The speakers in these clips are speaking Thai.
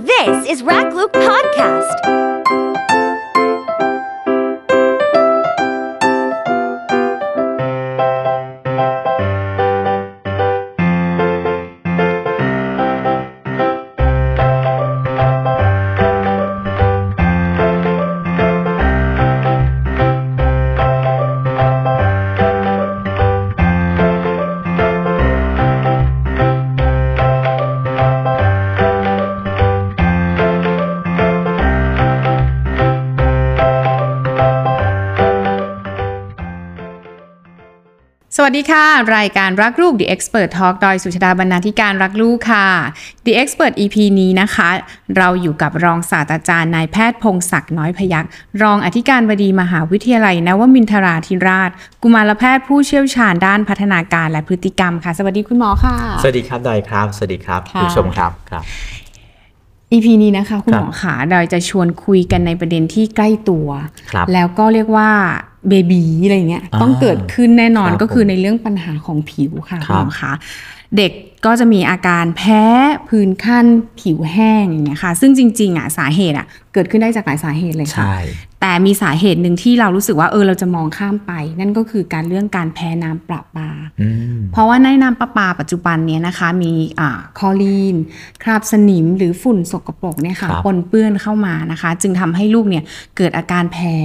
This is Rack Luke Podcast. วัสดีค่ะ รายการรักลูก The Expert Talk โดยสุชาดาบรรณาธิการรักลูกค่ะ The Expert EP นี้นะคะ เราอยู่กับรองศาสตราจารย์นายแพทย์พงศักดิ์น้อยพยักษ์รองอธิการบดีมหาวิทยาลัยนวมินทราธิราช กุมารแพทย์ผู้เชี่ยวชาญด้านพัฒนาการและพฤติกรรมค่ะ สวัสดีคุณหมอค่ะ สวัสดีครับดอยครับ สวัสดีครับค่ะคุณผู้ชมครับครับ EP นี้นะคะ คุณครับหมอขาเราจะชวนคุยกันในประเด็นที่ใกล้ตัวครับแล้วก็เรียกว่าเบบีอะไรเงี้ยอ่าต้องเกิดขึ้นแน่นอนครับก็คือผมในเรื่องปัญหาของผิวค่ะคคุรัณบหมอคะ เด็กก็จะมีอาการแพ้ผื่นคันผิวแห้งอย่างเงี้ยค่ะ ซึ่งจริง ๆอะสาเหตุอะเกิดขึ้นได้จากหลายสาเหตุเลยค่ะใช่แต่มีสาเหตุหนึ่งที่เรารู้สึกว่าเออเราจะมองข้ามไป นั่นก็คือการเรื่องการแพ้น้ำประปาอืมเพราะว่าในน้ำประปาปัจจุบันเนี้ยนะคะ มีอ่าคลอรีน คราบสนิมหรือฝุ่นสกปรกเนี่ยค่ะครับปนเปื้อนเข้ามานะคะ จึงทำให้ลูกเนี่ยเกิดอาการแพ้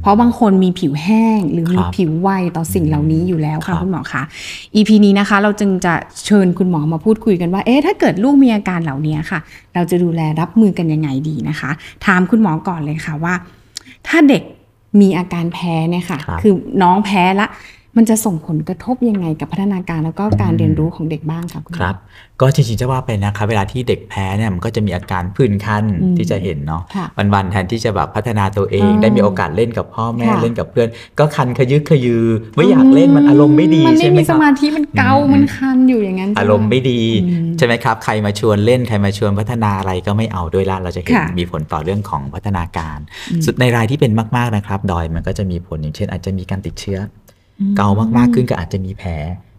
เพราะบางคนมีผิวแห้งหรือมีครับผิวไวต่อสิ่งเหล่านี้อยู่แล้วครัค่ะบคุณหมอคะ EP นี้นะคะ เราจึงจะเชิญคุณหมอมาพูดคุยกันว่า เอ๊ะถ้าเกิดลูกมีอาการเหล่านี้ค่ะ เราจะดูแลรับมือกันยังไงดีนะคะ ถามคุณหมอก่อนเลยค่ะว่า ถ้าเด็กมีอาการแพ้เนี่ยค่ะครับคือน้องแพ้ละ มันจะส่งผลกระทบยังไงกับพัฒนาการแล้วก็การเรียนรู้ของเด็กบ้างคะคุณหมอครับ ก็จริงๆจะว่าไปนะครับเวลาที่เด็กแพ้เนี่ยมันก็จะมีอาการผื่นคันอืมที่จะเห็นเนาะค่ะวันๆแทนที่จะแบบพัฒนาตัวเองอ่าได้มีโอกาสเล่นกับพ่อแม่ค่ะเล่นกับเพื่อน ก็คันขยึกขยือไม่อยากเล่นมันอารมณ์ไม่ดีมันใช่ไม่ไหมมีคสรับมาธิมันเกาอืมมันคันอยู่อย่างนั้นใช่หอารมณ์ไม่ดีอืมใช่ไหมครับ ใครมาชวนเล่นใครมาชวนพัฒนาอะไรก็ไม่เอาด้วยละเราจะเห็นค่ะมีผลต่อเรื่องของพัฒนาการอืมสุดในรายที่เป็นมากๆนะครับ ดอยมันก็จะมีผลอย่างเช่น อาจจะมีการติดเชื้ออ เกามากๆขึ้นก็อาจจะมีแผล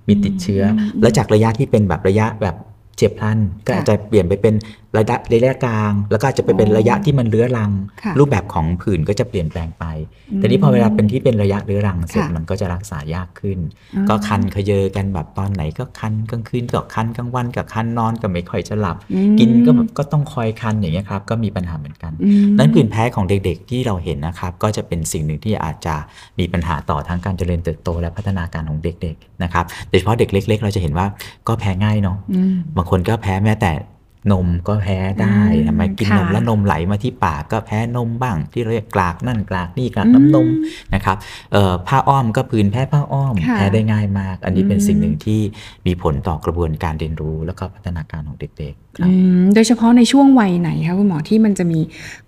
มีติดเชื้ออแล้วจากระยะที่เป็นแบบระยะแบบ เจ็บพลันก็ค่ะอาจจะเปลี่ยนไปเป็นระยะระยะกลาง แล้วก็อาจจะไปเป็นอ๋อระยะที่มันเรื้อรังค่ะรูปแบบของผื่นก็จะเปลี่ยนแปลงไปอืมแต่นี้พอเวลาเป็นที่เป็นระยะเรื้อรังเสร็จค่ะมันก็จะรักษายากขึ้นอ๋อก็คันขยเยอกันแบบตอนไหนก็คันกลางคืนก็คันกลางวันก็คันนอนก็ไม่ค่อยจะหลับอืมกินก็แบบก็ต้องคอยคันอย่างเงี้ยครับก็มีปัญหาเหมือนกันอืมนั้นผื่นแพ้ของเด็กๆที่เราเห็นนะครับ ก็จะเป็นสิ่งหนึ่งที่อาจจะมีปัญหาต่อทั้งการเจริญเติบโตและพัฒนาการของเด็กๆนะครับโดยเฉพาะเด็กเล็ก ๆ เราจะเห็นว่าก็แพ้ง่ายเนาะอืมบางคนก็แพ้แม้แต่ นมก็แพ้ได้อืมทำไมกินค่ะนมแล้วนมไหลมาที่ปากก็แพ้นมบ้าง ที่เราเรียกกลากนั่นกลากนี่กลากน้ำนมนะครับเอ่อผ้าอ้อมก็ผื่นแพ้ผ้าอ้อมค่ะแพ้ได้ง่ายมาก อันนี้เป็นอืมสิ่งหนึ่งที่มีผลต่อกระบวนการเรียนรู้ แล้วก็พัฒนาการของเด็กๆครับอืมโดยเฉพาะในช่วงวัยไหนคะคุณหมอที่มันจะมี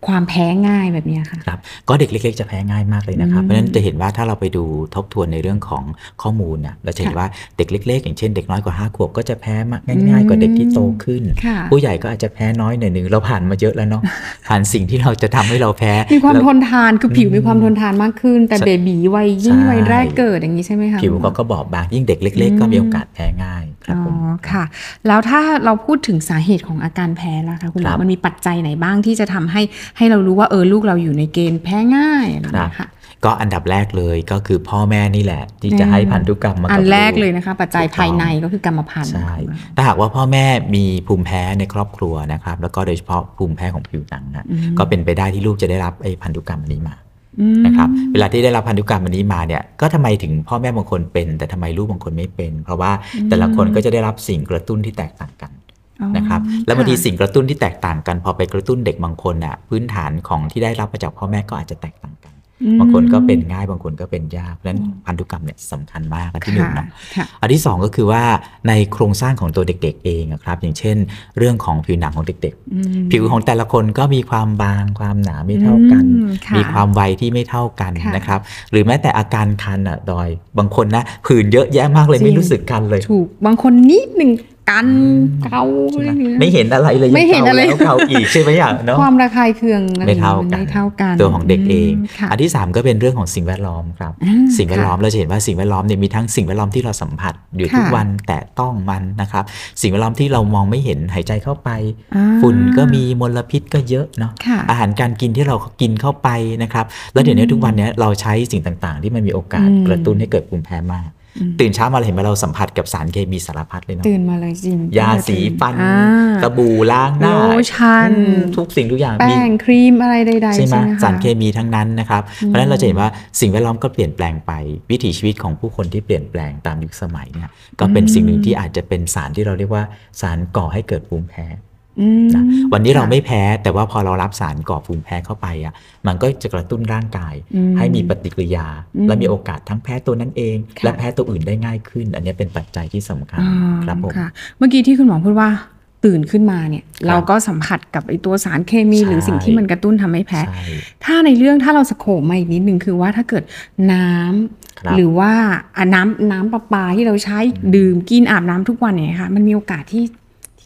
ความแพ้ง่ายแบบเนี้ยค่ะครับก็เด็กเล็ก ๆ จะแพ้ง่ายมากเลยนะครับอืมเพราะฉะนั้นจะเห็นว่าถ้าเราไปดูทบทวนในเรื่องของข้อมูลนะเราจะเห็นค่ะว่าเด็กเล็ก ๆ อย่างเช่นเด็กน้อยกว่า5ขวบก็จะแพ้มากง่ายๆกว่าเด็กที่โตขึ้นค่ะผู้ใหญ่ก็อาจจะแพ้น้อยหน่อยหนึ่งเราผ่านมาเยอะแล้วเนาะผ่านสิ่งที่เราจะทำให้เราแพ้ มีความแล้ทนทานคือผิวมีความทนทานมากขึ้น แต่ใช่เบบีวัยยิ่งใช่วัยแรกเกิดอย่างนี้ใช่ไหมคะผิวคุณหมเขาอก็บอบบางยิ่งเด็กเล็ก ๆ ก็มีโอกาสแพ้ง่ายครับอ๋อผมค่ะ แล้วถ้าเราพูดถึงสาเหตุของอาการแพ้ล่ะคะคุณหมครัอบมันมีปัจจัยไหนบ้างที่จะทำให้ให้เรารู้ว่าเออลูกเราอยู่ในเกณฑ์แพ้ง่ายอะไรอย่างเงี้ยค่ะ ก็อันดับแรกเลยก็คือพ่อแม่นี่แหละ ที่จะให้พันธุกรรมมากับอันแรกกเลยนะคะ ปัจจัยภายในก็คือกรรมพันธุ์ใช่ถ้าหากว่าพ่อแม่มีภูมิแพ้ในครอบครัวนะครับ แล้วก็โดยเฉพาะภูมิแพ้ของผิวหนังอะก็เป็นไปได้ที่ลูกจะได้รับไอ้พันธุกรรมอันนี้มาอืมนะครับเวลาที่ได้รับพันธุกรรมอันนี้มาเนี่ยก็ทำไมถึงพ่อแม่บางคนเป็น แต่ทำไมลูกบางคนไม่เป็น เพราะว่าแต่ละคนก็จะได้รับสิ่งกระตุ้นที่แตกต่างกันอ๋อนะครับแล้วบางทีค่ะสิ่งกระตุ้นที่แตกต่างกัน พอไปกระตุ้นเด็กบางคนอะพื้นฐานของที่ได้รับมาจากพ่อแม่ก็อาจจะแตกต่างกัน บางคนก็เป็นง่ายบางคนก็เป็นยากเพราะฉะนั้นพันธุกรรมเนี่ยสำคัญมากอันที่หนึ่งเนาะค่ะอันที่สองก็คือว่าในโครงสร้างของตัวเด็ก ๆ เองอะครับ อย่างเช่น เรื่องของผิวหนังของเด็กอืมๆผิวของแต่ละคนก็มีความบางความหนาไม่เท่ากันอืมค่ะมีความไวที่ไม่เท่ากันค่ะนะครับ หรือแม้แต่อาการคันอะดอย บางคนนะผื่นเยอะแยะมากเลยจริงไม่รู้สึกคันเลยถูกบางคนนิดหนึ่ง กันอืมเกาใช่ไหมอยู่นะไม่เห็นอะไรเลยไม่เห็นอะไรยังเก่าแล้วเก่าอีกใช่ไหมอะเนาะความระคายเคืองอะรไม่เท่ากันไม่เท่ากันตัวของเด็กเองมค่ะอันที่ 3 ก็เป็นเรื่องของสิ่งแวดล้อมครับอ่าสิ่งแวดล้อมค่ะเราจะเห็นว่าสิ่งแวดล้อมเนี่ยมีทั้งสิ่งแวดล้อมที่เราสัมผัสอยู่ทุกค่ะวันแต่ต้องมันนะครับ สิ่งแวดล้อมที่เรามองไม่เห็นหายใจเข้าไปอ่าฝุ่นก็มีมลพิษก็เยอะเนาะค่ะอาหารการกินที่เรากินเข้าไปนะครับ แล้วเดี๋ยวนี้ทุกวันเนี้ยเราใช้สิ่งต่างๆ ที่มันมีโอกาสอืมกระตุ้นให้เกิดภูมิแพ้มากอืม ตื่นเช้ามาเราเห็นไหมเราสัมผัสกับสารเคมีสารพัดเลยเนาะตื่นมาเลยจริงยาสีฟันอ่าสบู่ล้างหน้าโลชั่นอืมทุกสิ่งทุกอย่างแป้มีงครีมอะไรใดๆใช่ไหมใช่ไหมคะสารเคมีทั้งนั้นนะครับ เพราะฉะนั้นเราจะเห็นว่าสิ่งแวดล้อมก็เปลี่ยนแปลงไป วิถีชีวิตของผู้คนที่เปลี่ยนแปลงตามยุคสมัยเนี่ยก็เป็นสิ่งหนึ่งที่อาจจะเป็นสารที่เราเรียกว่าสารก่อให้เกิดภูมิแพ้อืม นะวันนี้เราค่ะไม่แพ้แต่ว่าพอเรารับสารก่อภูมิแพ้เข้าไปอะมันก็จะกระตุ้นร่างกายอืมให้มีปฏิกิริยาอืมและมีโอกาสทั้งแพ้ตัวนั้นเองค่ะและแพ้ตัวอื่นได้ง่ายขึ้น อันนี้เป็นปัจจัยที่สำคัญอ่าครับผมค่ะเมื่อกี้ที่คุณหมอพูดว่าตื่นขึ้นมาเนี่ยเราก็สัมผัสกับไอตัวสารเคมีใช่หรือสิ่งที่มันกระตุ้นทำให้แพ้ใช่ถ้าในเรื่องถ้าเราสโคบมาอีกนิดนึงคือว่าถ้าเกิดน้ำครับหรือว่าอะน้ำน้ำประปาที่เราใช้ดื่มกินอาบน้ำทุกวันเนี่ยค่ะมันมีโอกาสที่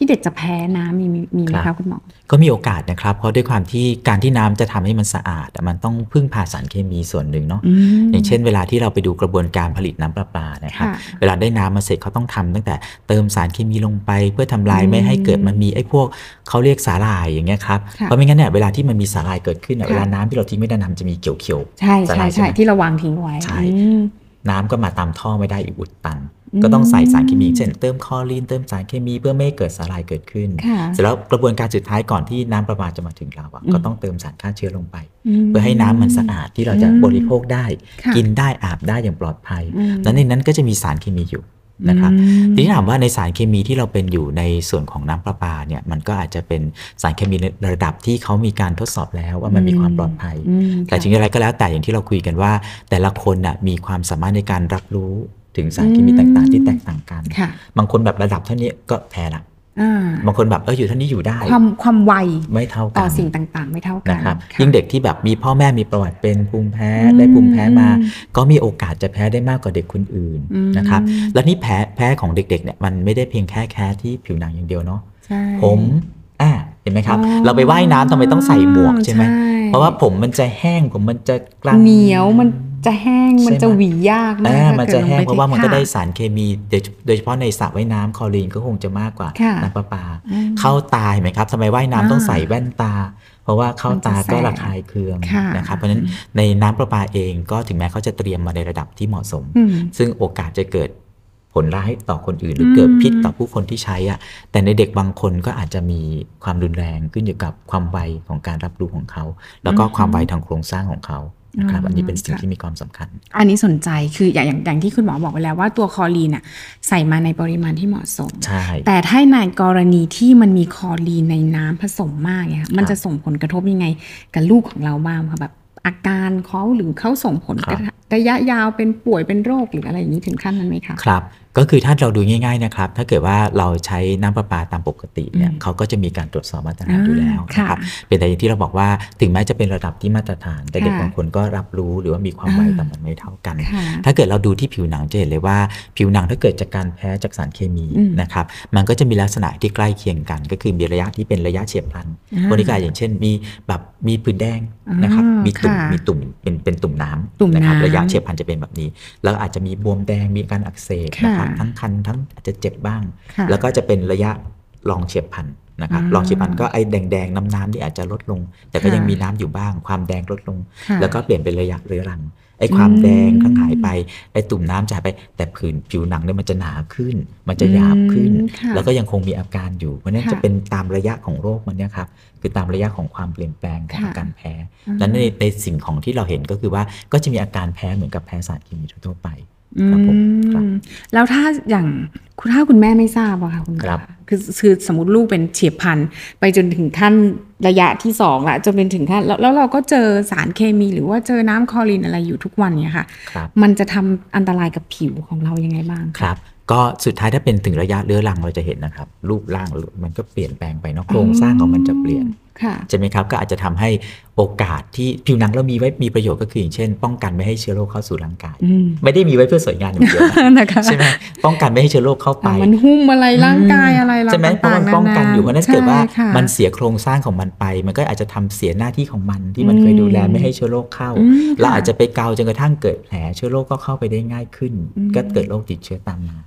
ที่เด็กจะแพ้น้ำมีมีมีไหมครัคะบคุณหมอ ก็มีโอกาสนะครับ เพราะด้วยความที่การที่น้ำจะทำให้มันสะอาดอะมันต้องพึ่งพาสารเคมีส่วนหนึ่งเนาะอืมอย่างเช่นเวลาที่เราไปดูกระบวนการผลิตน้ำประปานะครับค่ะเวลาได้น้ำมาเสร็จเขาต้องทำตั้งแต่เติมสารเคมีลงไป เพื่อทำลายอืมไม่ให้เกิดมันมีไอ้พวกเขาเรียกสาหร่ายอย่างเงี้ยครับค่ะเพราะไม่งั้นเนี่ยเวลาที่มันมีสาหร่ายเกิดขึ้นอะค่ะเวลาน้ำที่เราทิ้งไม่ได้น้ำจะมีเขียวใช่สาหใช่ร่ายใช่ใช่ไหมที่เราวางทิ้งไว้ใช่อืมๆน้ำก็มาตามท่อไม่ได้อีกอุดตันอืม ก็ต้องใส่สารเคมีเช่นเติมคลอรีนเติมสารเคมีเพื่อไม่ให้เกิดสาหร่ายเกิดขึ้นค่ะเสร็จแล้วกระบวนการสุดท้ายก่อนที่น้ำประปาจะมาถึงเราอะอืมก็ต้องเติมสารฆ่าเชื้อลงไปมเพื่อให้น้ำมันสะอาดที่เราจะอืมบริโภคได้ค่ะกินได้อาบได้อย่างปลอดภัยอืมแล้วในนั้นก็จะมีสารเคมีอยู่นะครับอืมทีนี้ถามว่าในสารเคมีที่เราเป็นอยู่ในส่วนของน้ำประปาเนี่ยมันก็อาจจะเป็นสารเคมีในระดับที่เขามีการทดสอบแล้วว่ามันมีความปลอดภัยอืมแต่ถึงอย่างไรก็แล้วแต่อย่างที่เราคุยกันว่า แต่ละคนน่ะมีความสามารถในการรับรู้ ถึงสารเคมีต่างๆ ที่แตกต่างกันค่ะบางคนแบบระดับเท่านี้ก็แพ้ละอ่าบางคนแบบเอออยู่เท่านี้อยู่ได้ ความความไวไม่เท่าต่กัอนสิ่งต่างๆ ไม่เท่ากันนะครับค่ะยิ่งเด็กที่แบบมีพ่อแม่มีประวัติเป็นภูมิแพ้อืมได้ภูมิแพ้มา ก็มีโอกาสจะแพ้ได้มากกว่าเด็กคนอื่นอืมนะครับและนี่แพ้แพ้ของเด็กๆเนี่ยมันไม่ได้เพียงแค่แค่ที่ผิวหนังอย่างเดียวเนาะใช่ผมอ่าเห็นไหมครับอ๋อเราไปว่ายน้ำทำไมต้องใส่หมวกใช่ไหมใช่เพราะว่าผมมันจะแห้งผมมันจะกล้าเหนียวมัน จะแห้งใช่ไหมมันจะหวียากนะอ่าถ้มันกิจะลแห้งไปเพราะว่ามันก็ค่ได้สารเคมีโดยโดยเฉพาะในสระว่ายน้ำคลอรีนก็คงจะมากกว่าค่ะน้ำประปาอืมเข้าตาเห็นไหมครับทำไมว่ายน้ำอ่าต้องใส่แว่นตา เพราะว่าเข้าตาก็มันจะแสบระคายเคืองค่ะนะครับเพราะฉะนั้นในน้ำประปาเองก็ถึงแม้เขาจะเตรียมมาในระดับที่เหมาะสมอืมซึ่งโอกาสจะเกิดผลร้ายต่อคนอื่นหรือเกิดพิษต่อผู้คนที่ใช้อะ แต่ในเด็กบางคนก็อาจจะมีความรุนแรงขึ้นอยู่กับความไวของการรับรู้ของเขา แล้วก็อืมความไวทางโครงสร้างของเขา นะครับอ่าอันนี้เป็นสิ่งค่ะที่มีความสำคัญ อันนี้สนใจคืออย่างอย่างอย่างที่คุณหมอบอกไปแล้วว่าตัวคอลีนน่ะใส่มาในปริมาณที่เหมาะสม ใช่ แต่ถ้าในกรณีที่มันมีคอลีนในน้ำผสมมากเนี่ยค่ะมันจะส่งผลกระทบยังไงกับลูกของเราบ้างคะแบบอาการเขาหรือเขาส่งผลครับ ระยะยาวเป็นป่วยเป็นโรคหรืออะไรอย่างนี้ถึงขั้นนั้นไหมคะครับก็คือถ้าเราดูง่ายๆนะครับ ถ้าเกิดว่าเราใช้น้ำประปาตามปกติเนี่ยอืมเขาก็จะมีการตรวจสอบมาตรฐานอยู่แล้วค่ะนะครับเป็นแต่อย่างที่เราบอกว่าถึงแม้จะเป็นระดับที่มาตรฐาน แต่เด็กค่ะบางคนก็รับรู้หรือว่ามีความไวอ่าแต่มันไม่เท่ากันค่ะถ้าเกิดเราดูที่ผิวหนังจะเห็นเลยว่า ผิวหนังถ้าเกิดจากการแพ้จากสารเคมีอืมนะครับมันก็จะมีลักษณะที่ใกล้เคียงกัน ก็คือมีระยะที่เป็นระยะเฉียบพลันอ่าพวกนี้ก็อย่างเช่น มีแบบมีผื่นแดงนะครับอ่ามีมีตุ่มค่ะมีตุ่มเป็นเป็นตุ่มน้ตุ่มำนะครับน้ำระยะเฉียบพลันจะเป็นแบบนี้ แล้วอาจจะมีบวมแดงมีอาการอักเสบนะครับค่ะทั้งคันทั้งอาจจะเจ็บบ้างค่ะแล้วก็จะเป็นระยะรองเฉียบพลันนะครับอ่ารองเฉียบพลันก็ไอ้แดงๆน้ำน้ำๆที่อาจจะลดลง แต่ก็ค่ะยังมีน้ำอยู่บ้าง ความแดงลดลงค่ะแล้วก็เปลี่ยนเป็นระยะเรื้อรัง ไอ้ความอืมแดงทั้งหายไปไอ้ตุ่มน้ำจะหายไป แต่ผื่นผิวหนังเนี่ยมันจะหนาขึ้น มันจะหยาบขึ้นอืมค่ะแล้วก็ยังคงมีอาการอยู่เพราะฉะนั้นค่ะจะเป็นตามระยะของโรคมันเนี่ยครับคือตามระยะของความเปลี่ยนแปลงของค่ะอาการแพ้อืมและในในสิ่งของที่เราเห็นก็คือว่าก็จะมีอาการแพ้เหมือนกับแพ้สารเคมีทั่วๆไป ครับผมครับอืมแล้วถ้าอย่างคุณถ้าคุณแม่ไม่ทราบอะค่ะคุณหมอครับคือคือสมมติลูกเป็นเฉียบพลันธุ์ไปจนถึงขั้นระยะที่สองละจนเป็นถึงขั้นแล้วแล้วเราก็เจอสารเคมีหรือว่าเจอน้ำคลอรีนอะไรอยู่ทุกวันเนี่ยค่ะครับมันจะทำอันตรายกับผิวของเรายังไงบ้างะครับ ก็สุดท้ายถ้าเป็นถึงระยะเรื้อรังเราจะเห็นนะครับ รูปร่างมันก็เปลี่ยนแปลงไปเนาะโครงสร้างของมันจะเปลี่ยนค่ะใช่ไหมครับก็อาจจะทำให้โอกาสที่ผิวหนังเรามีไว้มีประโยชน์ก็คืออย่างเช่น ป้องกันไม่ให้เชื้อโรคเข้าสู่ร่างกายอืมไม่ได้มีไว้เพื่อสวยงามอย่างเดียวนะนะคะใช่ไหมป้องกันไม่ให้เชื้อโรคเข้าไปอะมันหุ้มอะไรร่างกายอะไรเราใช่ไหมเพราะต่างมันๆป้องกันอยู่เพราะฉะนั้นเกิดว่าใช่ค่ะมันเสียโครงสร้างของมันไป มันก็อาจจะทำเสียหน้าที่ของมันที่มันเคยดูแลไม่ให้เชื้อโรคเข้าอืมเราค่ะอาจจะไปเกาจนกระทั่งเกิดแผลเชื้อโรคก็เข้าไปได้ง่ายขึ้นอืมก็เกิดโรคติดเชื้อตามมา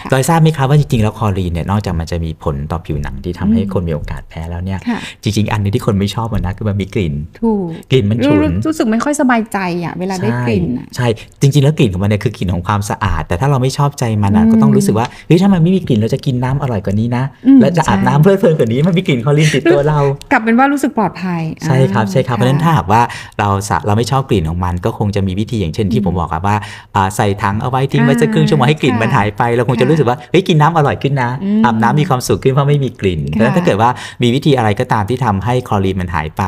ค่ะโดยทราบไหมครับว่าจริงๆ แล้วคลอรีนเนี่ยนอกจากมันจะมีผลต่อผิวหนังที่ทำให้อืมคนมีโอกาสแพ้แล้วเนี่ยค่ะจริง ๆ อันหนึงที่คนไม่ชอบมันนะคือมันมีกลิ่นถูกกลิ่นมันฉุนรู้รู้สึกไม่ค่อยสบายใจอะเวลาได้กลิ่นอะใช่จริง ๆ แล้วกลิ่นของมันเนี่ยคือกลิ่นของความสะอาด แต่ถ้าเราไม่ชอบใจมันอะอืมก็ต้องรู้สึกว่าเฮ้ยถ้ามันไม่มีกลิ่นเราจะกินน้ำอร่อยกว่านี้นะอืมแล้วจะอาบใช่น้ำเพลิดเพลินกว่านี้มันมีกลิ่นคลอรีนติดตัวเรา กลับเป็นว่ารู้สึกปลอดภัย ใช่ครับใช่ครับเพราะฉะนั้นถ้าหากว่าเราสะเราไม่ชอบกลิ่นของมันก็คงจะมีวิธีอย่างเช่นที่ผมบอกครับว่าอ่าใส่ถังเอาไว้ทิ้งไว้สักครึ่งชั่วโมงให้กลิ่นมันหายไปเราคงจะรู้สึกว่าเฮ้ยกินน้ำอร่อยขึ้นนะอืมอาบน้ำมีความสุขขึ้นเพราะไม่มีกลิ่นเพราะฉะนั้นค่ะถ้าเกิดว่ามีวิธีอะไรก็ตามที่ทำให้คลอรีนมันหายไป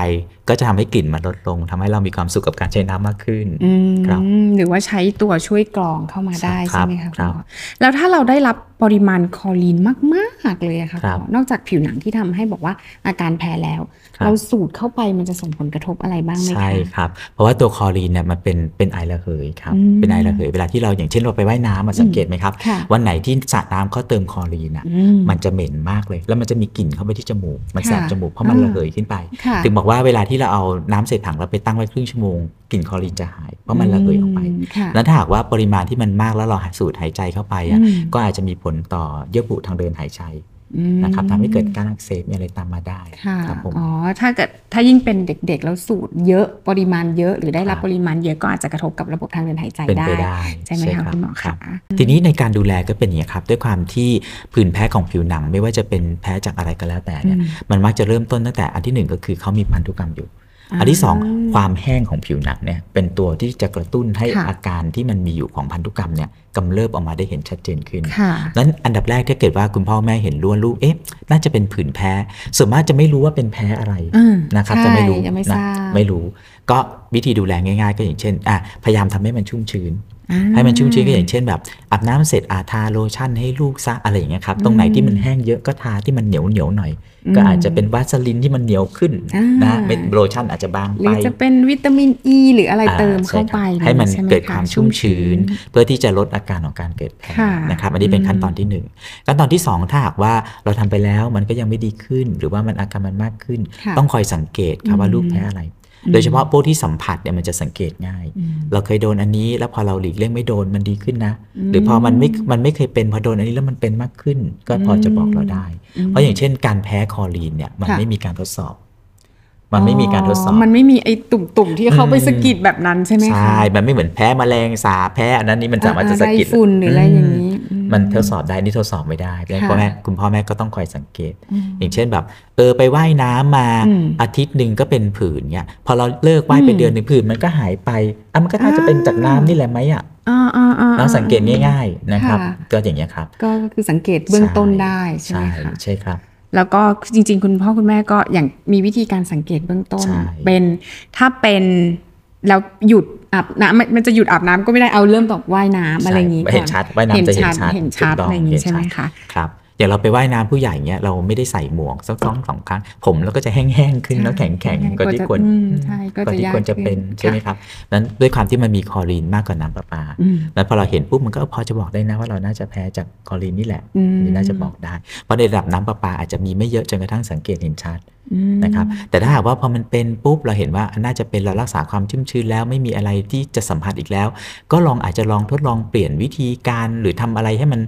ก็จะทำให้กลิ่นมันลดลงทำให้เรามีความสุขกับการใช้น้ำมากขึ้นอืมครับหรือว่าใช้ตัวช่วยกรองเข้ามาได้ครัใช่บไหมคะครัณบหมอแล้วถ้าเราได้รับปริมาณคลอรีนมากๆเลยอะค่ะครับณหมอนอกจากผิวหนังที่ทำให้บอกว่าอาการแพ้แล้วครับเราสูดเข้าไปมันจะส่งผลกระทบอะไรบ้างไหมคะใช่ครับ เพราะว่าตัวคลอรีนเนี่ยมันเป็นเป็นไอระเหยครับอืมเป็นไอระเหยเวลาที่เราอย่างเช่นเราไปว่ายน้ำมาสังเกตไหมครับค่ะวันไหนที่สระน้ำเขาเติมคลอรีนอะอืมมันจะเหม็นมากเลย แล้วมันจะมีกลิ่นเข้าไปที่จมูกมันแสบค่ะจมูกเพราะมันอ่าระเหยขึ้นไปค่ะถึงบอกว่าเวลาที่เราเอาน้ำใส่ถังแล้วไปตั้งไว้ครึ่งชั่วโมงกลิ่นคลอรีนจะหาย เพราะมันระเหยออกไปมค่ะแล้วถ้าหากว่าปริมาณที่มันมากแล้วเราสูดหายใจเข้าไปอะอืมก็อาจจะมีผลต่อเยื่อบุทางเดินหายใจอืม นะครับทำให้เกิดการอักเสบมีอะไรตามมาได้ค่ะครับผมอ๋อถ้าเกิดถ้ายิ่งเป็นเด็กๆแล้วสูดเยอะปริมาณเยอะ หรือได้รับครับปริมาณเยอะก็อาจจะกระทบกับระบบทางเดินหายใจเป็นได้ไปได้ใช่ไหมคะรับคุณหมอรัคะบทีนี้ในการดูแลก็เป็นอย่างนี้ครับ ด้วยความที่ผื่นแพ้ของผิวหนัง ไม่ว่าจะเป็นแพ้จากอะไรก็แล้วแต่เนี่ยอืมมันมักจะเริ่มต้นตั้งแต่อันที่หนึ่งก็คือเขามีพันธุกรรมอยู่ อ่าอันที่สองความแห้งของผิวหนังเนี่ยเป็นตัวที่จะกระตุ้นให้ค่ะอาการที่มันมีอยู่ของพันธุกรรมเนี่ยกำเริบออกมาได้เห็นชัดเจนขึ้นค่ะนั้นอันดับแรกถ้าเกิดว่าคุณพ่อแม่เห็นล้วนลูกเอ๊ะน่าจะเป็นผื่นแพ้ส่วนมากจะไม่รู้ว่าเป็นแพ้อะไรอืมนะครับใช่จะไม่รู้ยังไม่นะทราบไม่รู้ ก็วิธีดูแลง่าย ๆ ก็อย่างเช่นอะพยายามทำให้มันชุ่มชื้นอ่า ให้มันชุ่มชื้นก็อย่างเช่นแบบอาบน้ำเสร็จอาทาโลชั่นให้ลูกซะอะไรอย่างเงี้ยครับตรงไหนที่มันแห้งเยอะก็ทาที่มันเหนียวเหนียวๆหน่อย ก็อาจจะเป็นวาสลินที่มันเหนียวขึ้นอ่านนะเม็ดโลชั่นอาจจะบางหไปรือจะเป็นวิตามินอ e ีหรืออะไรเติมเข้าไปอ่ใช่ครับให้มันใช่ไหเกิดะความชุ่มชื้น เพื่อที่จะลดอาการของการเกิดแพ้ค่ะนะครับอันนี้เป็นขั้นตอนที่หนึ่งขั้นตอนที่สองถ้าหากว่าเราทำไปแล้วมันก็ยังไม่ดีขึ้น หรือว่ามันอาการมันมากขึ้นค่ะต้องคอยสังเกตครับว่าอืมลูกแพ้อะไรอืม โดยเฉพาะพวกที่สัมผัสเนี่ยมันจะสังเกตง่ายอืมเราเคยโดนอันนี้แล้วพอเราหลีกเลี่ยงไม่โดนมันดีขึ้นนะอืมหรือพอมันไม่มันไม่เคยเป็นพอโดนอันนี้แล้วมันเป็นมากขึ้น ก็พอจะบอกเราได้อืมเพราะอย่างเช่น การแพ้คลอรีนเนี่ยมันค่ะไม่มีการทดสอบ มันไม่มีการทดสอบ มันไม่มีไอ้ตุ่มๆ ที่เขาไปอืมสะกิดแบบนั้นใช่ไหมคะ ใช่ มันไม่เหมือนแพ้แมลงสาบแพ้อันนั้นนี่มันสามารถจะสะกิดไรฝุ่นหรืออะไรอย่างนี้อืมันทดสอบได้นี่ทดสอบไม่ได้เพราะฉะนั้นค่ะพ่อแม่คุณพ่อแม่ก็ต้องคอยสังเกตอืมอย่างเช่นแบบ เออไปว่ายน้ำมาอืมอาทิตย์หนึ่งก็เป็นผื่นเนี่ยพอเราเลิกว่ายไปอืมเดือนหนึ่งผื่นมันก็หายไปอะมันก็น่าจะเป็นจากน้ำนี่แหละไหมอะอ่าอ่าอ่าเราสังเกตง่าย ๆนะครับค่ะก็อย่างเงี้ยครับ ก็คือสังเกตเบื้องต้นได้ใช่ไหมคะใช่ครับ แล้วก็จริง ๆ คุณพ่อคุณแม่ก็อย่างมีวิธีการสังเกตเบื้องต้นใช่เป็นถ้าเป็นแล้วหยุดอาบน้ำมันมันจะหยุดอาบน้ำก็ไม่ได้เอาเริ่มตอกว่ายน้ำอะไรอย่างนี้ใช่เห็นชัดว่ายน้ำจะเห็นชัดเห็นชัดถูกต้อะไรอย่างนี้เห็นใช่ไหมชัดคะครับ อย่างเราไปว่ายน้ำผู้ใหญ่เงี้ยเราไม่ได้ใส่หมวกสักสองสองครั้ง ผมเราก็จะแห้งๆขึ้นใช่แล้วแข็งๆกว่าที่ควรอืมใช่ก็กว่าจะที่ยากควรจะเป็นขึ้นใช่ไหมครับนั้นด้วยความที่มันมีคลอรีนมากกว่าน้ำประปาอืมแล้วพอเราเห็นปุ๊บมันก็พอจะบอกได้นะว่าเราน่าจะแพ้จากคลอรีนนี่แหละอืมนี่น่าจะบอกได้เพราะในระดับน้ำประปาอาจจะมีไม่เยอะจนกระทั่งสังเกตเห็นชัดอืมนะครับแต่ถ้าหากว่าพอมันเป็นปุ๊บเราเห็นว่าน่าจะเป็นเรารักษาความชุ่มชื้นแล้วไม่มีอะไรที่จะสัมผัสอีกแล้ว ก็ลองอาจจะลองทดลองเปลี่ยนวิธีการหรือทำอะไรให้มัน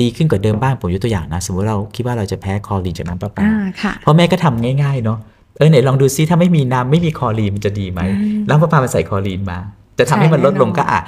ดีขึ้นกว่าเดิมบ้าง ผมยกตัวอย่างนะ สมมติเราคิดว่าเราจะแพ้คลอรีนจากน้ำประปาอ่าค่ะพ่อแม่ก็ทำง่ายๆเนาะเออไหนลองดูซิถ้าไม่มีน้ำไม่มีคลอรีนมันจะดีไหมอืมน้ำประปามันใส่คลอรีนมา จะทำให้มันลดลงใช่แน่นอนก็อะอะ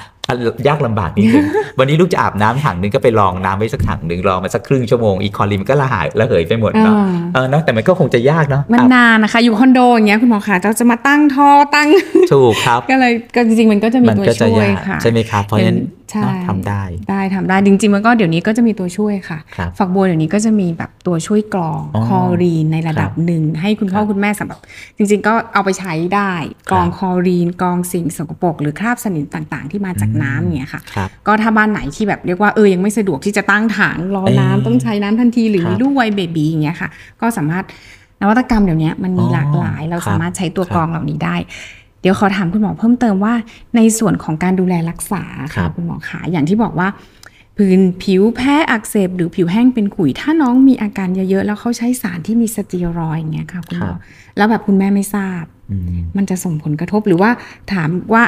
ยากลำบากนิดนึงวันนี้ลูกจะอาบน้ำถังนึงก็ไปลองน้ำไว้สักถังหนึ่งรอมาสักครึ่งชั่วโมงอีกคลอรีนมันก็ละหายระเหยไปหมดเนาะอ่าเออเนาะแต่มันก็คงจะยากเนาะมันอะนานนะคะ อยู่คอนโดอย่างเงี้ยคุณหมอคะเราจะมาตั้งท่อตั้งถูกครับก็เลยก็จริงๆมันก็จะมีมันตัวก็จะช่วยยากค่ะใช่ไหมครับเพราะฉะนั้นใช่เนาะทำได้ได้ทำได้จริงๆมันก็เดี๋ยวนี้ก็จะมีตัวช่วยค่ะครับฝักบัวเดี๋ยวนี้ก็จะมีแบบตัวช่วยกรองอ๋อคลอรีนในระดับครับหนึ่งให้คุณพ่อครับคุณแม่สำหรับ จริง ๆ ก็เอาไปใช้ได้กรองครับคลอรีนกรองสิ่งสกปรกหรือคราบสนิมต่าง ๆ ที่มาจากน้ำอย่างเงี้ยค่ะครับก็ถ้าบ้านไหนที่แบบเรียกว่าเออยังไม่สะดวกที่จะตั้งถังรอน้ำเอ่อต้องใช้น้ำทันทีหรือครับมีลูกวัยเบบีอย่างเงี้ยค่ะ ก็สามารถนวัตกรรมเดี๋ยวนี้มันมีอ๋อหลากหลาย เราครับสามารถใช้ตัวครับกรองเหล่านี้ได้ เดี๋ยวขอถามคุณหมอเพิ่มเติมว่า ในส่วนของการดูแลรักษาครัค่ะบคุณหมอขาอย่างที่บอกว่าผื่นผิวแพ้อักเสบหรือผิวแห้งเป็นขุย ถ้าน้องมีอาการเยอะๆ แล้วเขาใช้สารที่มีสเตียรอยด์อย่างเงี้ยค่ะคุณหมอแล้วแบบคุณแม่ไม่ทราบอื มมันจะส่งผลกระทบหรือว่าถามว่า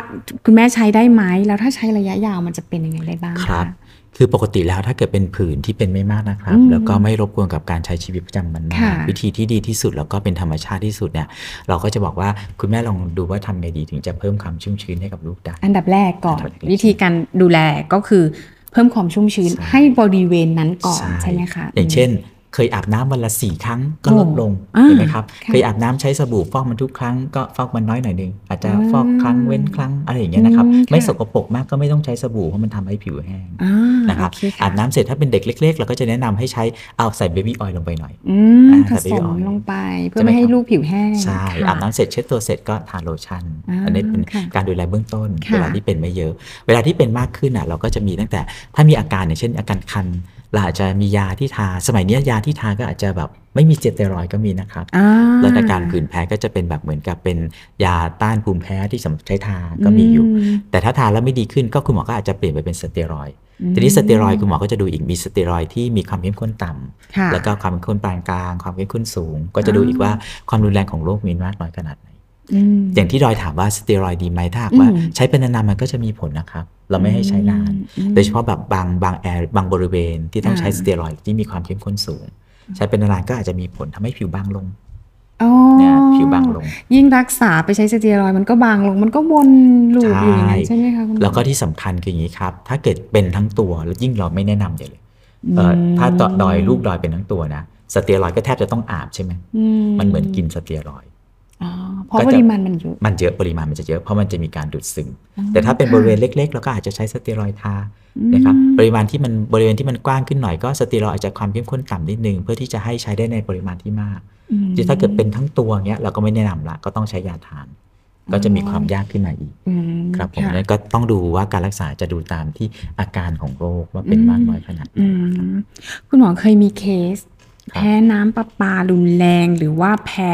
คุณแม่ใช้ได้ไหมแล้วถ้าใช้ระยะยาวมันจะเป็นยังไงได้บ้างครับะคือปกติแล้วถ้าเกิดเป็นผื่นที่เป็นไม่มากนะครับอืมแล้วก็ไม่รบกวนกับการใช้ชีวิตประจำวันมาค่ะกวิธีที่ดีที่สุดแล้วก็เป็นธรรมชาติที่สุดเนี่ย เราก็จะบอกว่าคุณแม่ลองดูว่าทำไงดีถึงจะเพิ่มความชุ่มชื้นให้กับลูกได้อันดับแรกก่อนอันดับแรกวิธีการดูแลก็คือเพิ่มความชุ่มชื้นใช่ให้บริเวณนั้นก่อนใช่ไหมคะอย่างเช่น เคยอาบน้ำวันละสี่ครั้งก็ลดลงอ่าเห็นไหมครับค่ะเคยอาบน้ำใช้สบู่ฟอกมันทุกครั้งก็ฟอกมันน้อยหน่อยหนึงอาจจะอืมฟอกครั้งเว้นครั้งอะไรอย่างเงี้ยนะครับอืมค่ะไม่สกปรกมากก็ไม่ต้องใช้สบู่เพราะมันทำให้ผิวแห้งอ่านะครับโอเอาบน้ำเสร็จถ้าเป็นเด็กเล็ก ๆ เราก็จะแนะนำให้ใช้เอาใส่ baby oil ลงไปหน่อยอืมอ่าผแต่ส baby ม oil ลงไป เพื่อใช่ไหมไม่ให้ครับลูกผิวแห้งใช่ค่ะอาบน้ำเสร็จเช็ดตัวเสร็จก็ทาโลชั่นอ่าอันนี้เป็นค่ะการดูแลเบื้องต้นค่ะเวลาที่เป็นไม่เยอะ เวลาที่เป็นมากขึ้นอะเราก็จะมีตั้งแต่ถ้ามีอาการอย่างเช่นอาการคัน เราอาจจะมียาที่ทา สมัยเนี้ยยาที่ทาก็อาจจะแบบไม่มีสเตียรอยด์ก็มีนะครับอ่าแล้วอาการผื่นแพ้ก็จะเป็นแบบเหมือนกับเป็นยาต้านภูมิแพ้ที่สำหรับใช้ทาก็มีอยู่อืมแต่ถ้าทานแล้วไม่ดีขึ้นก็คุณหมอก็อาจจะเปลี่ยนไปเป็นสเตียรอยด์อืมทีนี้สเตียรอยด์คุณหมอก็จะดูอีกมีสเตียรอยด์ที่มีความเข้มข้นต่ำค่ะแล้วก็ความเข้มข้นปานกลาง ความเข้มข้นสูง ก็จะดูอ่าอีกว่าความรุนแรงของโรคมีมากน้อยขนาดไหนอืมอย่างที่ดอยถามว่าสเตียรอยด์ดีไหมถ้าหากว่าอืมใช้เป็นนานๆมันก็จะมีผลนะครับ เราไม่ให้ใช้นานอืมโดยเฉพาะแบบบางบางแอร์บางบริเวณที่ต้องใช้อ่าสเตียรอยด์ที่มีความเข้มข้นสูง ใช้เป็นนานๆก็อาจจะมีผลทำให้ผิวบางลงอ๋อเนี่ยผิวบางลง ยิ่งรักษาไปใช้สเตียรอยด์มันก็บางลง มันก็วนลูปอยู่อย่างนั้นใช่ใช่ไหมคะคุณหมอแล้วก็ที่สำคัญคืออย่างนี้ครับ ถ้าเกิดเป็นทั้งตัวแล้วยิ่งเราไม่แนะนำใหญ่เลยเอ่ออมถ้าต่อดอยลูกดอยเป็นทั้งตัวนะสเตียรอยด์ก็แทบจะต้องอาบใช่ไหมอืมันเหมือนกินสเตียรอยด์อ๋อ เพราะก็ปจะริมาณมันเยอะมันเยอะปริมาณมันจะเยอะเพราะมันจะมีการดูดซึมอ๋อแต่ถ้าเป็นค่ะบริเวณเล็ก ๆ เราก็อาจจะใช้สเตียรอยด์ทานะครับปริมาณที่มันบริเวณที่มันกว้างขึ้นหน่อยก็สเตียรอยด์อาจจะความเข้มข้นต่ำนิดนึงเพื่อที่จะให้ใช้ได้ในปริมาณที่มากอืมที่ถ้าเกิดเป็นทั้งตัวเนี้ยเราก็ไม่แนะนำละก็ต้องใช้ยาทาน ก็จะมีความยากขึ้นมาอีกอืมครับผมค่ะนั่นก็ต้องดูว่าการรักษาจะดูตามที่อาการของโรคว่าเป็นมากน้อยขนาดไหนอืมคุณหมอเคยมีเคสครับแพ้น้ำประปารุนแรงหรือว่าแพ้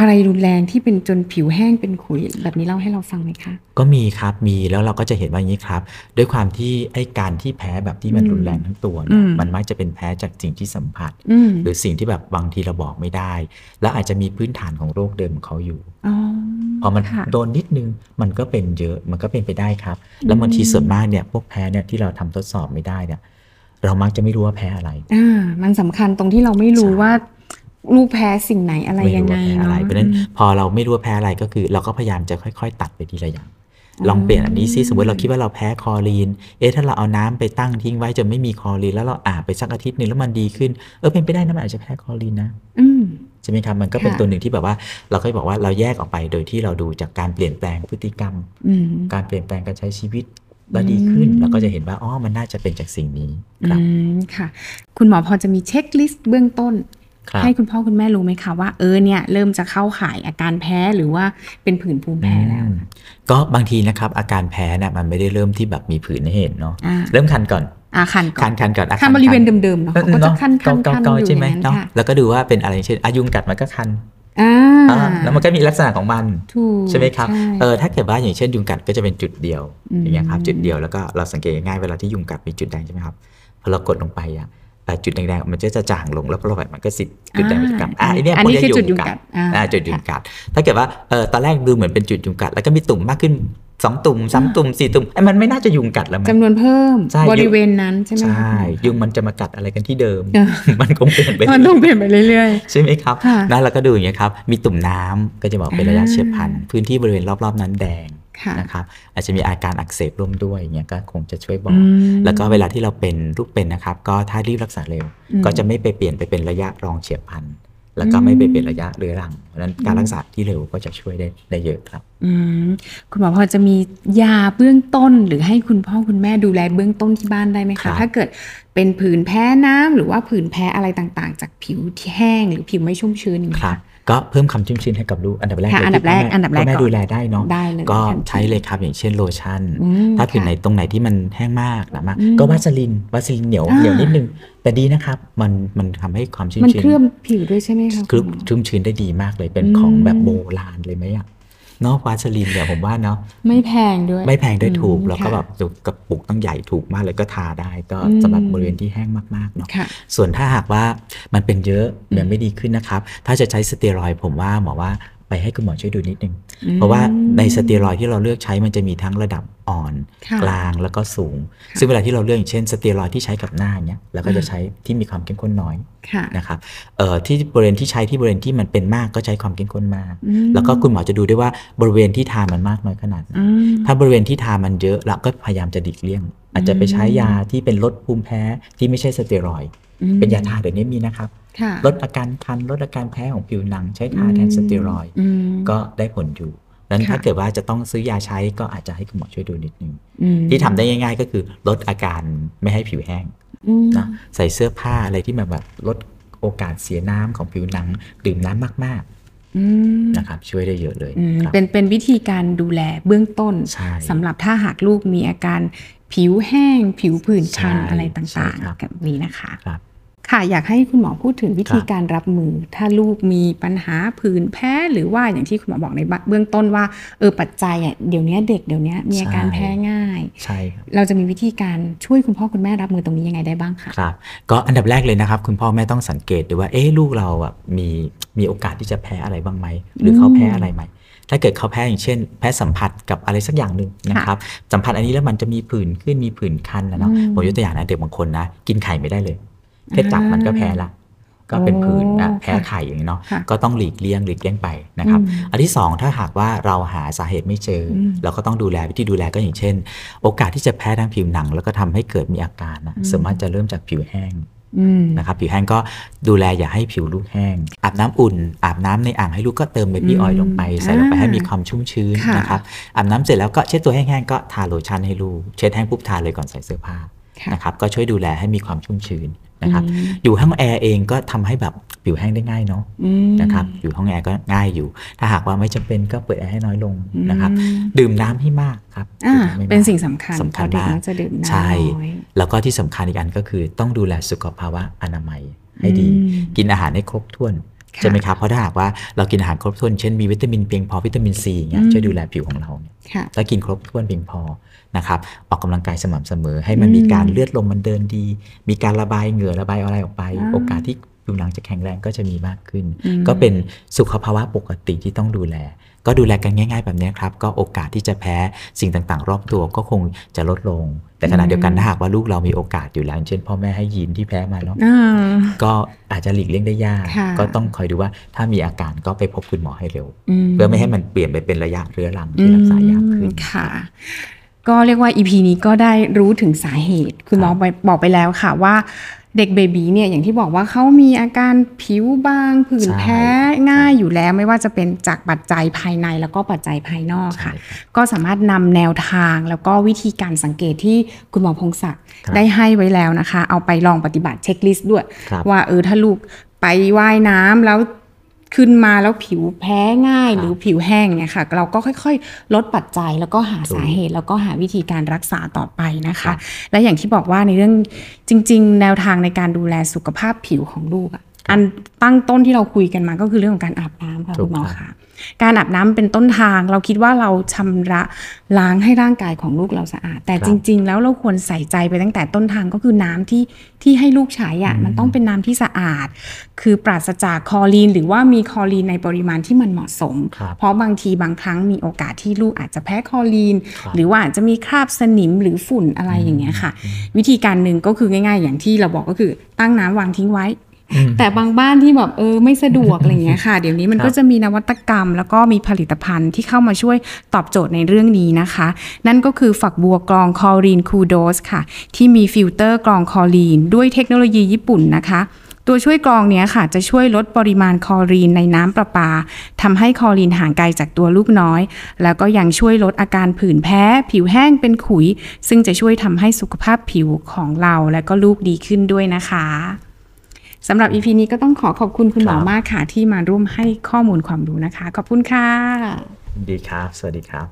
อะไรรุนแรงที่เป็นจนผิวแห้งเป็นขุยแบบนี้เล่าให้เราฟังไหมคะ ก็มีครับมีแล้วเราก็จะเห็นว่าอย่างนี้ครับ ด้วยความที่ไอ้การที่แพ้แบบที่มันอืมรุนแรงทั้งตัวเนี่ยอืมมันมักจะเป็นแพ้จากสิ่งที่สัมผัสอืมหรือสิ่งที่แบบบางทีเราบอกไม่ได้ แล้วอาจจะมีพื้นฐานของโรคเดิมของเขาอยู่อ๋อพอมันค่ะโดนนิดนึงมันก็เป็นเยอะมันก็เป็นไปได้ครับ แล้วบางทีส่วนมากเนี่ยพวกแพ้เนี่ยที่เราทำทดสอบไม่ได้เนี่ยเรามักจะไม่รู้ว่าแพ้อะไรอ่ามันสำคัญตรงที่เราไม่รู้ใช่ว่า ลูกแพ้สิ่งไหนอะไรไม่ยังรู้ไงว่าแพ้อะไรเนาะเพราะฉะนั้นพอเราไม่รู้ว่าแพ้อะไรก็คือ เราก็พยายามจะค่อย ๆ ตัดไปทีละอย่างลองเปลี่ยนอันนี้ซิสมมติเราคิดว่าเราแพ้คลอรีน เอ๊ะถ้าเราเอาน้ำไปตั้งทิ้งไว้จนไม่มีคลอรีน แล้วเราอาบไปสักอาทิตย์หนึ่งแล้วมันดีขึ้น เออเป็นไปได้นะมันอาจจะแพ้คลอรีนนะอืมใช่ไหมครับมันก็เป็นค่ะตัวหนึ่งที่แบบว่า เราก็บอกว่าเราแยกออกไปโดยที่เราดูจากการเปลี่ยนแปลงพฤติกรรมอืมการเปลี่ยนแปลงการใช้ชีวิตแล้วดีขึ้นอืมเราก็จะเห็นว่าอ๋อมันน่าจะเป็นจากสิ่งนี้ครับอืมค่ะ คุณหมอพอจะมีเช็คลิสต์เบื้องต้นครับ ให้คุณพ่อคุณแม่รู้ไหมคะว่าเออเนี่ยเริ่มจะเข้าข่ายอาการแพ้หรือว่าเป็นผื่นภูมิแพ้แล้วอืมก็บางทีนะครับอาการแพ้เนี่ยมันไม่ได้เริ่มที่แบบมีผื่นให้เห็นเนาะอ่าเริ่มคันก่อนอาคันก่คัอนนคันก่อนอะคันบริเวณเดิมๆเนาะเขาก็จะคันคันเกาคันเกาอยู่ใช่ไหมอย่างนั้นเนาะค่ะแล้วก็ดูว่าเป็นอะไรเช่นอายุงกัดมันก็คันอ่าอ่าแล้วมันก็มีลักษณะของมันถูกใช่ไหมครับใช่เออถ้าเกิดว่าอย่างเช่นยุงกัดก็จะเป็นจุดเดียวอืมอย่างเงี้ยครับจุดเดียวแล้วก็เราสังเกตง่ายๆเวลาที่ยุงกัดมีจุดแดงใช่ไหมครับพอเรากดลงไปอะเอ่อ จุดแดงๆมันก็จะจางลงแล้วพอเราแบบมันก็สิบจุดแดงมันจะกลับอะไอเนี้ยอันนี้พวกคือเยจุดยุงกัดอ่าอ่าจุดยุงกัด ถ้าเกิดว่าเออตอนแรกดูเหมือนเป็นจุดยุงกัด แล้วก็มีตุ่มมากขึ้นสองตุ่มสามตุ่มสี่ตุ่มไอ้มันไม่น่าจะยุงกัดแล้วมั้ยจำนวนเพิ่มใช่บริเวณนั้นใช่ไหมใช่คะยุงมันจะมากัดอะไรกันที่เดิมเออมันคงเปลี่ยนไปมันต้องเปลี่ยนไปเรื่อยใช่ไหมครับค่ะนั่นเราก็ดูอย่างเงี้ยครับ มีตุ่มน้ำก็จะบอกเป็นระยะอ่าเฉียบพลันพื้นที่บริเวณรอบๆนั้นแดงๆค่ะ นะครับอาจจะมีอาการอักเสบร่วมด้วยอย่างเงี้ยก็คงจะช่วยบอกอืมแล้วก็เวลาที่เราเป็นลูกเป็นนะครับ ก็ถ้ารีบรักษาเร็วอืมก็จะไม่ไปเปลี่ยนไปเป็นระยะรองเฉียบพลันแล้วก็ไม่ไปเป็นระยะเรื้อรัง เพราะฉะนั้นการรักษาที่เร็วก็จะช่วยได้ได้เยอะครับอืมคุณหมอพอจะมียาเบื้องต้นหรือให้คุณพ่อคุณแม่ดูแลเบื้องต้นที่บ้านได้ไหมครัคะบถ้าเกิดเป็นผื่นแพ้น้ำหรือว่าผื่นแพ้อะไรต่างๆ จากผิวที่แห้ง หรือผิวไม่ชุ่มชื้นอย่างคเงี้ยรับ ก็เพิ่มความชุ่มชื้นให้กับลูกอันดับแรกค่ะเลยอันดับแรกที่พ่อันดับแรกพ่อแม่ก่อนดูแลได้เนาะได้เลยก็ทันทีใช้เลยครับอย่างเช่นโลชั่นอืมถ้าผิวค่ะไหนตรงไหนที่มันแห้งมากหนามากอืมก็วาสลินวาสลินเหนียวอ่าเหนียวนิดนึงแต่ดีนะครับ มันมันทำให้ความชุ่มมันชื้นเคลือบผิวด้วยใช่ไหมคะเคลือบณหมอชุ่มชื้นได้ดีมากเลยเป็นอืมของแบบโบราณเลยไหมอะ เนาะวาสลินเนี่ยผมว่าเนาะไม่แพงด้วย ไม่แพงด้วยถูกอืมแล้วก็ค่ะแบบกระปุกตั้งใหญ่ถูกมากเลยก็ทาได้ก็อืมสำหรับบริเวณที่แห้งมากๆเนาะค่ะส่วนถ้าหากว่ามันเป็นเยอะยังไม่ดีขึ้นนะครับ ถ้าจะใช้สเตียรอยด์ผมว่าหมอว่า ไปให้คุณหมอช่วยดูนิดนึงอืมเพราะว่าในสเตียรอยด์ที่เราเลือกใช้มันจะมีทั้งระดับอ่อนค่ะกลางแล้วก็สูง ซึ่งเวลาที่เราเลือกอย่างเช่นสเตียรอยด์ที่ใช้กับหน้าเนี้ยเราก็จะใช้ที่มีความเข้มข้นน้อยค่ะนะครับเอ่อที่บริเวณที่ใช้ที่บริเวณที่มันเป็นมากก็ใช้ความเข้มข้นมากอืมแล้วก็คุณหมอจะดูด้วยว่าบริเวณที่ทามันมากน้อยขนาดไหนอืมถ้าบริเวณที่ทามันเยอะเราก็พยายามจะดิกเลี่ยง อาจจะไปใช้ยาที่เป็นลดภูมิแพ้ที่ไม่ใช่สเตียรอยด์อืมเป็นยาทาเดี๋ยวนี้มีนะครับค่ะ ลดอาการคันลดอาการแพ้ของผิวหนังใช้ทาแทนสเตียรอยด์อืมก็ได้ผลอยู่นั้นค่ะถ้าเกิดว่าจะต้องซื้อยาใช้ก็อาจจะให้คุณหมอช่วยดูนิดนึงอืมที่ทำได้ง่าย ๆ ก็คือลดอาการไม่ให้ผิวแห้งอืมนะใส่เสื้อผ้าอะไรที่มันแบบลดโอกาสเสียน้ำของผิวหนัง ดื่มน้ำมากอืมๆนะครับช่วยได้เยอะเลยอืมครับเป็นเป็นวิธีการดูแลเบื้องต้นใช่สำหรับถ้าหากลูกมีอาการผิวแห้ง ผิวผื่นคันใช่อะไรใช่ต่างครับๆแบบนี้นะคะ ครับค่ะอยากให้คุณหมอพูดถึงวิธีครับการรับมือ ถ้าลูกมีปัญหาผื่นแพ้หรือว่าอย่างที่คุณหมอบอกในเบื้องต้นว่าเออปัจจัยอะเดี๋ยวนี้เด็กเดี๋ยวนี้มีอาการแพ้ง่ายใช่ครับเราจะมีวิธีการช่วยคุณพ่อคุณแม่รับมือตรงนี้ยังไงได้บ้างคะครับก็อันดับแรกเลยนะครับ คุณพ่อแม่ต้องสังเกตดูว่าเอ๊ะลูกเราอะมีมีโอกาสที่จะแพ้อะไรบ้างไหมหรือเขาแพ้อะไรไหมถ้าเกิดเขาแพ้อย่างเช่น แพ้สัมผัสกับอะไรสักอย่างหนึ่งนะครับสัมผัสอันนี้แล้วมันจะมีผื่นขึ้นมีผื่นคันนะเนาะอืมผมยกตัวอย่างนะเด็กบางคนนะกินไข่ไม่ได้เลย แค่จับมันก็แพ้ละก็เป็นผื่นนะโอ้แพ้ไข่อย่างนี้เนาะค่ะก็ต้องหลีกเลี่ยงหลีกเลี่ยงไปนะครับอืมอันที่สองถ้าหากว่าเราหาสาเหตุไม่เจออมเราก็ต้องดูแลวิธีดูแลก็อย่างเช่น โอกาสที่จะแพ้ทางผิวหนัง แล้วก็ทำให้เกิดมีอาการนะสามารถจะเริ่มจากผิวแห้งอืมนะครับผิวแห้งก็ดูแลอย่าให้ผิวลูกแห้ง อาบน้ำอุ่น อาบน้ำในอ่างให้ลูกก็เติม baby oil ลงไป ใส่ลงไปอ่าให้มีความชุ่มชื้นค่ะนะครับอาบน้ำเสร็จแล้วก็เช็ดตัวแห้งๆก็ทาโลชั่นให้ลูกเช็ดแห้งปุ๊บทาเลยก่อนใส่เสื้อผ้าค่ะนะครับก็ช่วยดูแลให้มีความชุ่มชื้น นะครับอืมอยู่ห้องแอร์เองก็ทำให้แบบผิวแห้งได้ง่ายเนาะอืมนะครับอยู่ห้องแอร์ก็ง่ายอยู่ ถ้าหากว่าไม่จำเป็นก็เปิดแอร์ให้น้อยลงนะครับอืมดื่มน้ำให้มากครับอ่าดื่มำให้มากเป็นสิ่งสำคัญสำคัญเพราะเด็กมากมักจะดื่มน้ำใช่น้อยแล้วก็ที่สำคัญอีกอันก็คือต้องดูแลสุขภาวะอนามัยให้ดีอืมกินอาหารให้ครบถ้วนค่ะ ใช่ไหมครับ เพราะถ้าหากว่าเรากินอาหารครบถ้วนเช่นมีวิตามินเพียงพอวิตามินซีอย่างเงี้ยอืมช่วยดูแลผิวของเราเนี่ยค่ะถ้ากินครบถ้วนเพียงพอนะครับออกกำลังกายสม่ำเสมอ ให้มันอืมมีการเลือดลมมันเดินดี มีการระบายเหงื่อระบายอะไรออกไปอ่าโอกาสที่ผิวหนังจะแข็งแรงก็จะมีมากขึ้นอืมก็เป็นสุขภาวะปกติที่ต้องดูแล ก็ดูแลกันง่าย ๆ แบบนี้ครับ ก็โอกาสที่จะแพ้สิ่งต่างๆ รอบตัวก็คงจะลดลง แต่ขณะเดียวกันถ้าหากว่าลูกเรามีโอกาสอยู่แล้วอย่างเช่น พ่อแม่ให้ยีนที่แพ้มาเนาะอ่าก็อาจจะหลีกเลี่ยงได้ยากค่ะก็ต้องคอยดูว่าถ้ามีอาการก็ไปพบคุณหมอให้เร็วมเพื่อไม่ให้มันเปลี่ยนไปเป็นระยะเรื้อรังที่รักษายากขึ้นอืมค่ะก็เรียกว่า EP นี้ก็ได้รู้ถึงสาเหตุ คุณหมอไปบอกไปแล้วค่ะว่า เด็กเบบีเนี่ยอย่างที่บอกว่าเขามีอาการผิวบางผื่นใช่แพ้ง่ายอยู่แล้วไม่ว่าจะเป็นจากปัจจัยภายในแล้วก็ปัจจัยภายนอกค่ะใช่ครับก็สามารถนำแนวทางแล้วก็วิธีการสังเกตที่คุณหมอพงศักดิ์ครับได้ให้ไว้แล้วนะคะ เอาไปลองปฏิบัติเช็คลิสต์ด้วยครับว่าเออถ้าลูกไปว่ายน้ำแล้ว ขึ้นมาแล้วผิวแพ้ง่ายครับหรือผิวแห้งเนี่ยค่ะ เราก็ค่อยๆ ลดปัจจัยแล้วก็หาถูกสาเหตุ แล้วก็หาวิธีการรักษาต่อไปนะครัคะบและอย่างที่บอกว่าในเรื่องจริง ๆ แนวทางในการดูแลสุขภาพผิวของลูกอะ อันตั้งต้นที่เราคุยกันมาก็คือเรื่องของการอาบน้ำค่ะถูคุกณหมอครับค่ะ การอาบน้ำเป็นต้นทาง เราคิดว่าเราชำระล้างให้ร่างกายของลูกเราสะอาด แต่ครับจริง ๆ แล้วเราควรใส่ใจไปตั้งแต่ต้นทางก็คือน้ำที่ที่ให้ลูกใช้อะมันต้องเป็นน้ำที่สะอาด คือปราศจากคลอรีน หรือว่ามีคลอรีนในปริมาณที่มันเหมาะสมครับเพราะบางทีบางครั้งมีโอกาสที่ลูกอาจจะแพ้คลอรีนครับหรือว่าอาจจะมีคราบสนิมหรือฝุ่นอะไรอย่างเงี้ยค่ะ วิธีการหนึ่งก็คือง่าย ๆ อย่างที่เราบอกก็คือตั้งน้ำวางทิ้งไว้อืม แต่บางบ้านที่แบบเออไม่สะดวกอะไรอย่างเงี้ยค่ะ เดี๋ยวนี้มันครับก็จะมีนวัตกรรม แล้วก็มีผลิตภัณฑ์ที่เข้ามาช่วยตอบโจทย์ในเรื่องนี้นะคะ นั่นก็คือฝักบัวกรองคลอรีน Kudos ค่ะ ที่มีฟิลเตอร์กรองคลอรีน ด้วยเทคโนโลยีญี่ปุ่นนะคะตัวช่วยกรองเนี้ยค่ะ จะช่วยลดปริมาณคลอรีนในน้ำประปาทำให้คลอรีนห่างไกลจากตัวลูกน้อย แล้วก็ยังช่วยลดอาการผื่นแพ้ ผิวแห้งเป็นขุย ซึ่งจะช่วยทำให้สุขภาพผิวของเราและก็ลูกดีขึ้นด้วยนะคะ สำหรับ EP นี้ก็ต้องขอขอบคุณคุณหมอครับมากค่ะ ที่มาร่วมให้ข้อมูลความรู้นะคะ ขอบคุณค่ะ ดีครับ สวัสดีครับ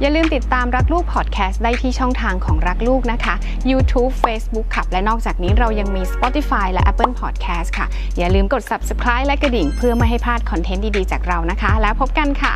อย่าลืมติดตามรักลูกพอดแคสต์ได้ที่ช่องทางของรักลูกนะคะ YouTube Facebook ขับ และนอกจากนี้เรายังมี Spotify และ Apple Podcast ค่ะ อย่าลืมกด Subscribe และกระดิ่ง เพื่อไม่ให้พลาดคอนเทนต์ดี ๆ จากเรานะคะ แล้วพบกันค่ะ